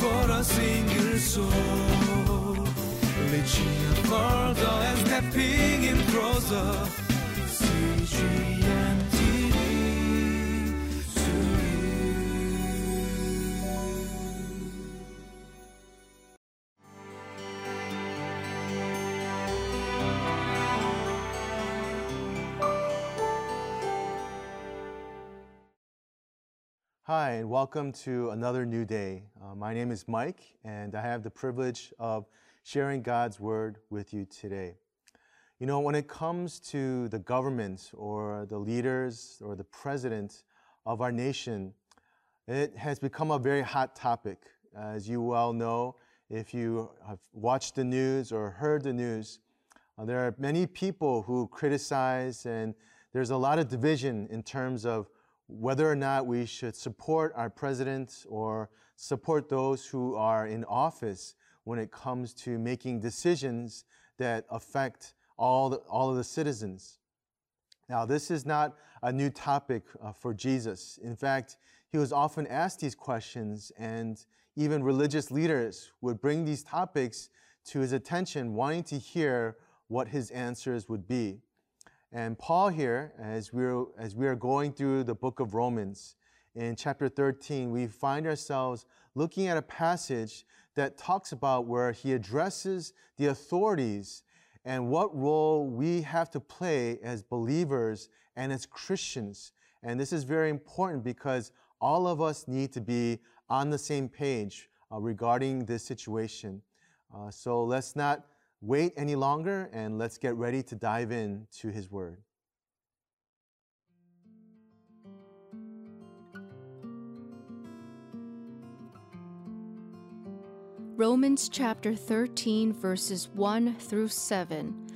for a single soul. Reaching further and stepping in closer. CGN Hi, and welcome to another new day. Uh, my name is Mike, and I have the privilege of sharing God's word with you today. You know, when it comes to the government or the leaders or the president of our nation, it has become a very hot topic. As you well know, if you have watched the news or heard the news, uh, there are many people who criticize, and there's a lot of division in terms of whether or not we should support our president or support those who are in office when it comes to making decisions that affect all, the, all of the citizens. Now, this is not a new topic uh, for Jesus. In fact, he was often asked these questions, and even religious leaders would bring these topics to his attention, wanting to hear what his answers would be. And Paul here, as we're, as we are going through the book of Romans, in chapter 13, we find ourselves looking at a passage that talks about where he addresses the authorities and what role we have to play as believers and as Christians. And this is very important because all of us need to be on the same page uh, regarding this situation. Uh, so let's not wait any longer and let's get ready to dive in to his word. Romans chapter 13, verses 1 through 7.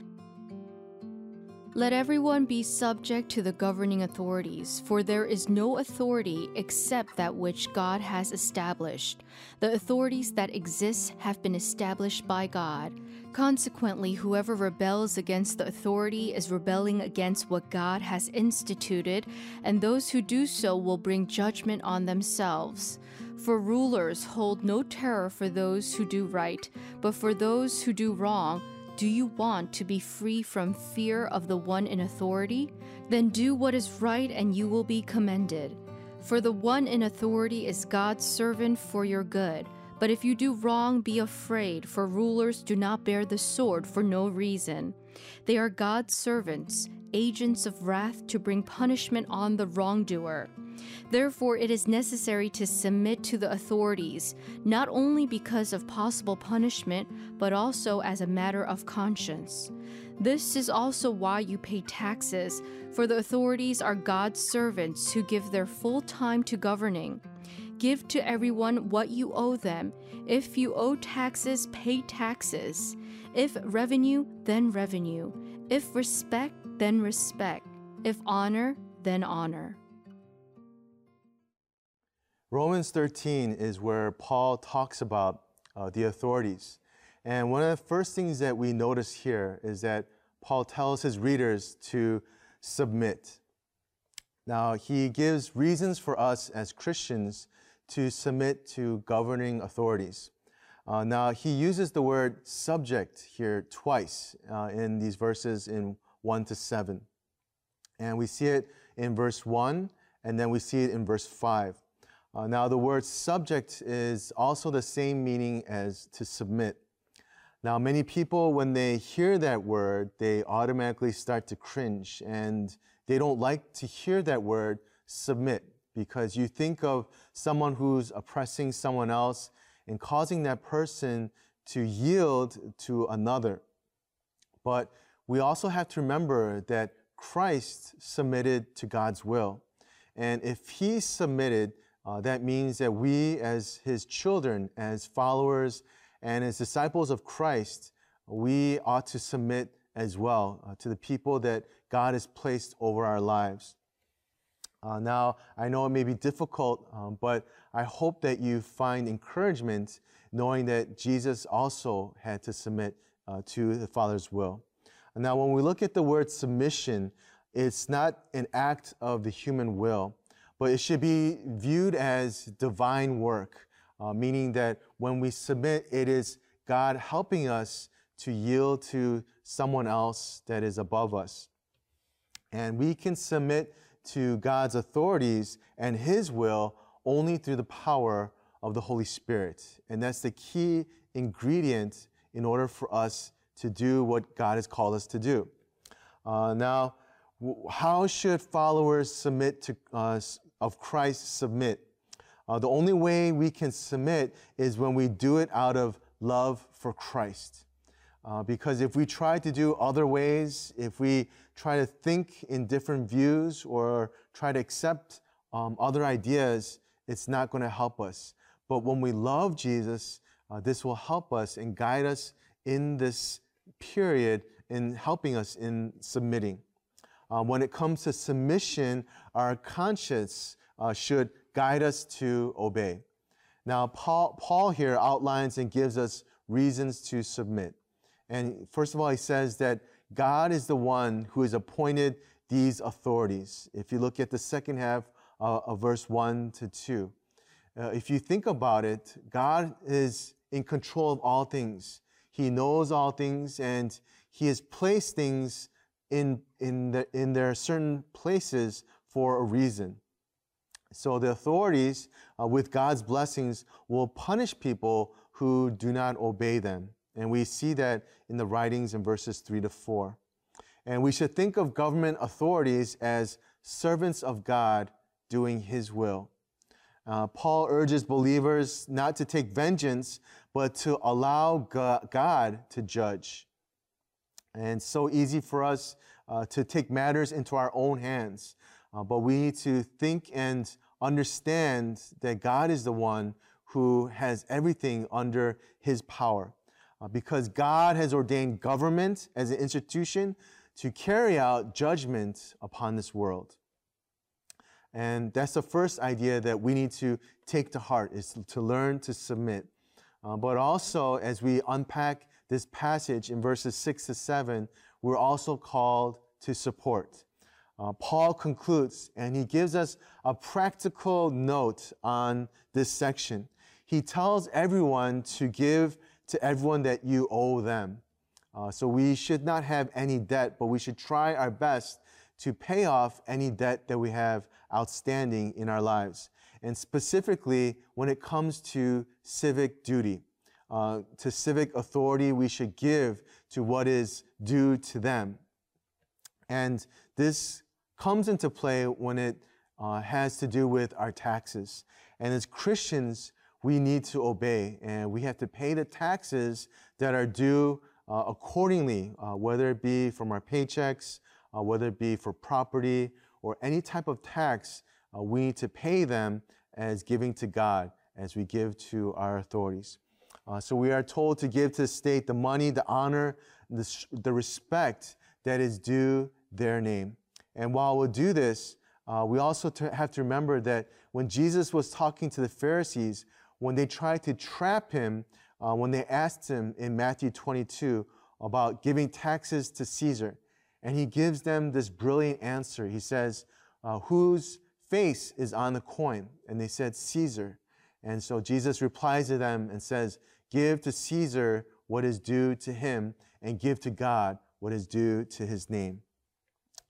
Let everyone be subject to the governing authorities, for there is no authority except that which God has established. The authorities that exist have been established by God. Consequently, whoever rebels against the authority is rebelling against what God has instituted, and those who do so will bring judgment on themselves. For rulers hold no terror for those who do right, but for those who do wrong, do you want to be free from fear of the one in authority? Then do what is right and you will be commended. For the one in authority is God's servant for your good. But if you do wrong, be afraid, for rulers do not bear the sword for no reason. They are God's servants, agents of wrath to bring punishment on the wrongdoer. Therefore, it is necessary to submit to the authorities, not only because of possible punishment, but also as a matter of conscience. This is also why you pay taxes, for the authorities are God's servants who give their full time to governing. Give to everyone what you owe them. If you owe taxes, pay taxes. If revenue, then revenue. If respect, then respect. If honor, then honor. Romans 13 is where Paul talks about uh, the authorities. And one of the first things that we notice here is that Paul tells his readers to submit. Now, he gives reasons for us as Christians to submit to governing authorities. Uh, now, he uses the word subject here twice uh, in these verses in 1 to 7. And we see it in verse 1, and then we see it in verse 5. Uh, now, the word subject is also the same meaning as to submit. Now, many people, when they hear that word, they automatically start to cringe and they don't like to hear that word submit because you think of someone who's oppressing someone else and causing that person to yield to another. But we also have to remember that Christ submitted to God's will. And if he submitted, uh, that means that we, as his children, as followers, and as disciples of Christ, we ought to submit as well uh, to the people that God has placed over our lives. Uh, now, I know it may be difficult, um, but I hope that you find encouragement knowing that Jesus also had to submit uh, to the Father's will. Now, when we look at the word submission, it's not an act of the human will, but it should be viewed as divine work uh, meaning that when we submit, it is God helping us to yield to someone else that is above us. And we can submit to God's authorities and His will only through the power of the Holy Spirit. And that's the key ingredient in order for us to do what God has called us to do. Uh, now, how should followers submit to uh, of Christ submit? Uh, the only way we can submit is when we do it out of love for Christ. Uh, because if we try to do other ways, if we try to think in different views or try to accept um, other ideas, it's not going to help us. But when we love Jesus, uh, this will help us and guide us in this period in helping us in submitting. Uh, when it comes to submission, our conscience uh, should guide us to obey. Now, Paul, Paul here outlines and gives us reasons to submit. And first of all, he says that God is the one who has appointed these authorities. If you look at the second half uh, of verse 1 to 2, uh, if you think about it, God is in control of all things. He knows all things and He has placed things in, in, the, in their certain places for a reason. So the authorities, uh, with God's blessings, will punish people who do not obey them. And we see that in the writings in verses 3 to 4. And we should think of government authorities as servants of God doing His will. Uh, Paul urges believers not to take vengeance, but to allow God to judge. And so easy for us uh, to take matters into our own hands. Uh, but we need to think and understand that God is the one who has everything under his power. Uh, because God has ordained government as an institution to carry out judgment upon this world. And that's the first idea that we need to take to heart is to learn to submit. Uh, but also, as we unpack this passage in verses 6 to 7, we're also called to support. Uh, Paul concludes and he gives us a practical note on this section. He tells everyone to give to everyone that you owe them. Uh, so we should not have any debt, but we should try our best to pay off any debt that we have outstanding in our lives. And specifically, when it comes to civic duty, uh, to civic authority, we should give to what is due to them. And this comes into play when it uh, has to do with our taxes. And as Christians, we need to obey and we have to pay the taxes that are due uh, accordingly, uh, whether it be from our paychecks, uh, whether it be for property or any type of tax, uh, we need to pay them as giving to God as we give to our authorities. Uh, so we are told to give to the state the money, the honor, the, the respect that is due their name. And while we'll do this, uh, we also have to remember that when Jesus was talking to the Pharisees, when they tried to trap him, uh, when they asked him in Matthew 22 about giving taxes to Caesar, and he gives them this brilliant answer. He says, uh, Whose face is on the coin? And they said, Caesar. And so Jesus replies to them and says, Give to Caesar what is due to him, and give to God what is due to his name.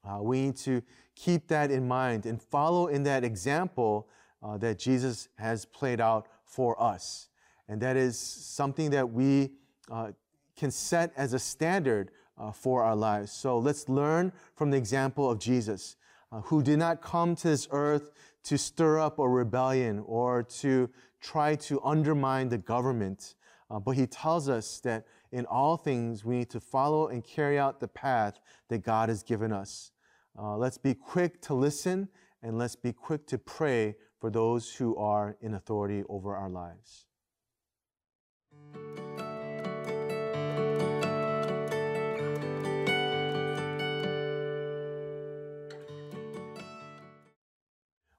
Uh, we need to keep that in mind and follow in that example uh, that Jesus has played out for us. And that is something that we uh, can set as a standard uh, for our lives. So let's learn from the example of Jesus, uh, who did not come to this earth to stir up a rebellion or to try to undermine the government. Uh, but he tells us that in all things we need to follow and carry out the path that God has given us. Uh, let's be quick to listen and let's be quick to pray for those who are in authority over our lives.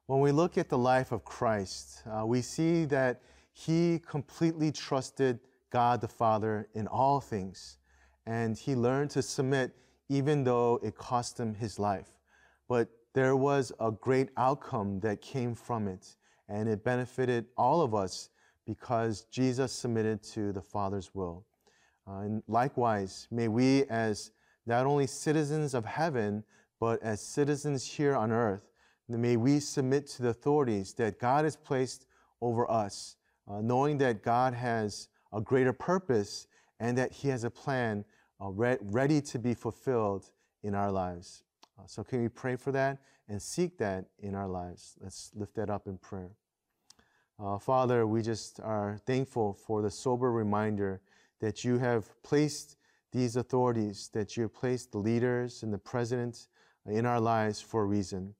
When we look at the life of Christ, uh, we see that he completely trusted God the Father in all things, and he learned to submit even though it cost him his life. But there was a great outcome that came from it, and it benefited all of us because Jesus submitted to the Father's will. Uh, and likewise, may we, as not only citizens of heaven, but as citizens here on earth, may we submit to the authorities that God has placed over us, uh, knowing that God has a greater purpose and that He has a plan uh, re- ready to be fulfilled in our lives. Uh, so, can we pray for that and seek that in our lives? Let's lift that up in prayer. Uh, Father, we just are thankful for the sober reminder that you have placed these authorities, that you have placed the leaders and the president in our lives for a reason.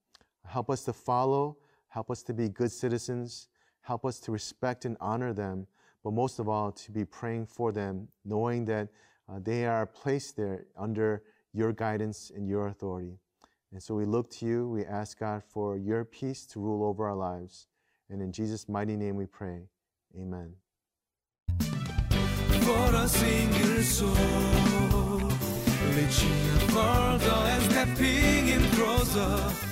Help us to follow, help us to be good citizens, help us to respect and honor them, but most of all, to be praying for them, knowing that uh, they are placed there under your guidance and your authority. And so we look to you, we ask God for your peace to rule over our lives. And in Jesus' mighty name we pray. Amen. Våra singelsår Reaching further and stepping in closer